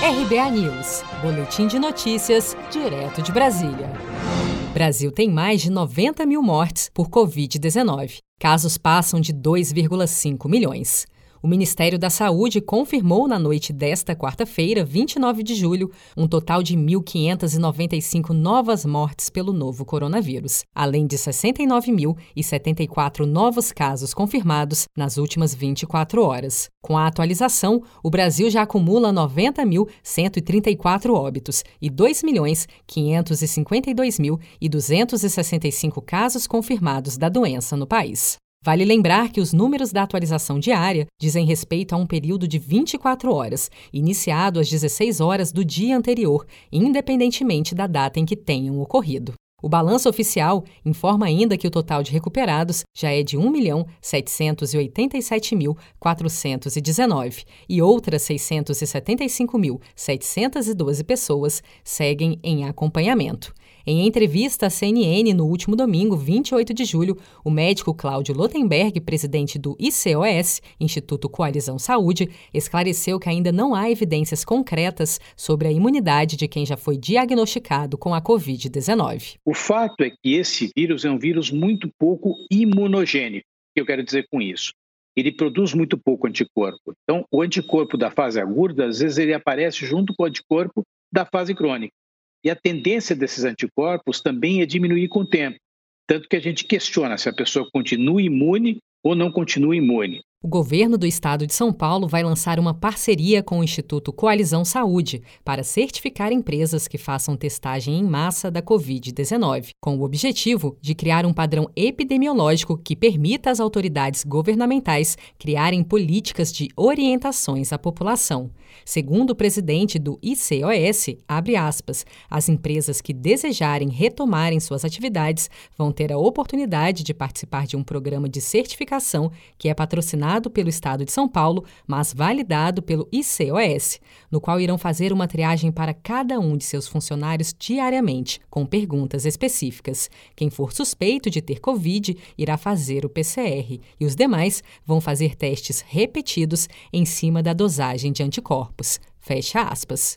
RBA News, Boletim de Notícias, direto de Brasília. Brasil tem mais de 90 mil mortes por Covid-19. Casos passam de 2,5 milhões. O Ministério da Saúde confirmou na noite desta quarta-feira, 29 de julho, um total de 1.595 novas mortes pelo novo coronavírus, além de 69.074 novos casos confirmados nas últimas 24 horas. Com a atualização, o Brasil já acumula 90.134 óbitos e 2.552.265 casos confirmados da doença no país. Vale lembrar que os números da atualização diária dizem respeito a um período de 24 horas, iniciado às 16 horas do dia anterior, independentemente da data em que tenham ocorrido. O balanço oficial informa ainda que o total de recuperados já é de 1.787.419 e outras 675.712 pessoas seguem em acompanhamento. Em entrevista à CNN no último domingo, 28 de julho, o médico Cláudio Lotenberg, presidente do ICOS, Instituto Coalizão Saúde, esclareceu que ainda não há evidências concretas sobre a imunidade de quem já foi diagnosticado com a Covid-19. O fato é que esse vírus é um vírus muito pouco imunogênico. O que eu quero dizer com isso? Ele produz muito pouco anticorpo. Então, o anticorpo da fase aguda, às vezes, ele aparece junto com o anticorpo da fase crônica. E a tendência desses anticorpos também é diminuir com o tempo. Tanto que a gente questiona se a pessoa continua imune ou não continua imune. O governo do estado de São Paulo vai lançar uma parceria com o Instituto Coalizão Saúde para certificar empresas que façam testagem em massa da Covid-19, com o objetivo de criar um padrão epidemiológico que permita às autoridades governamentais criarem políticas de orientações à população. Segundo o presidente do ICOS, aspas, as empresas que desejarem retomarem suas atividades vão ter a oportunidade de participar de um programa de certificação que é patrocinado pelo Estado de São Paulo, mas validado pelo ICOS, no qual irão fazer uma triagem para cada um de seus funcionários diariamente, com perguntas específicas. Quem for suspeito de ter Covid irá fazer o PCR e os demais vão fazer testes repetidos em cima da dosagem de anticorpos. Fecha aspas.